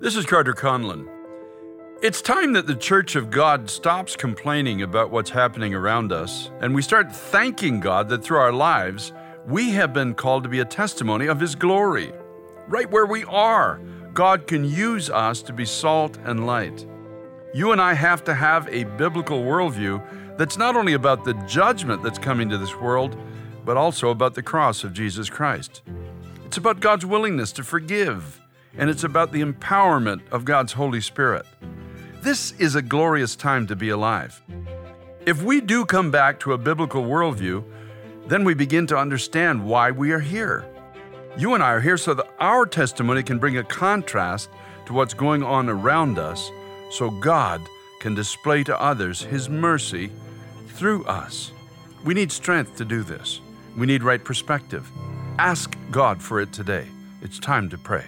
This is Carter Conlon. It's time that the Church of God stops complaining about what's happening around us and we start thanking God that through our lives, we have been called to be a testimony of His glory. Right where we are, God can use us to be salt and light. You and I have to have a biblical worldview that's not only about the judgment that's coming to this world, but also about the cross of Jesus Christ. It's about God's willingness to forgive and it's about the empowerment of God's Holy Spirit. This is a glorious time to be alive. If we do come back to a biblical worldview, then we begin to understand why we are here. You and I are here so that our testimony can bring a contrast to what's going on around us, so God can display to others His mercy through us. We need strength to do this. We need right perspective. Ask God for it today. It's time to pray.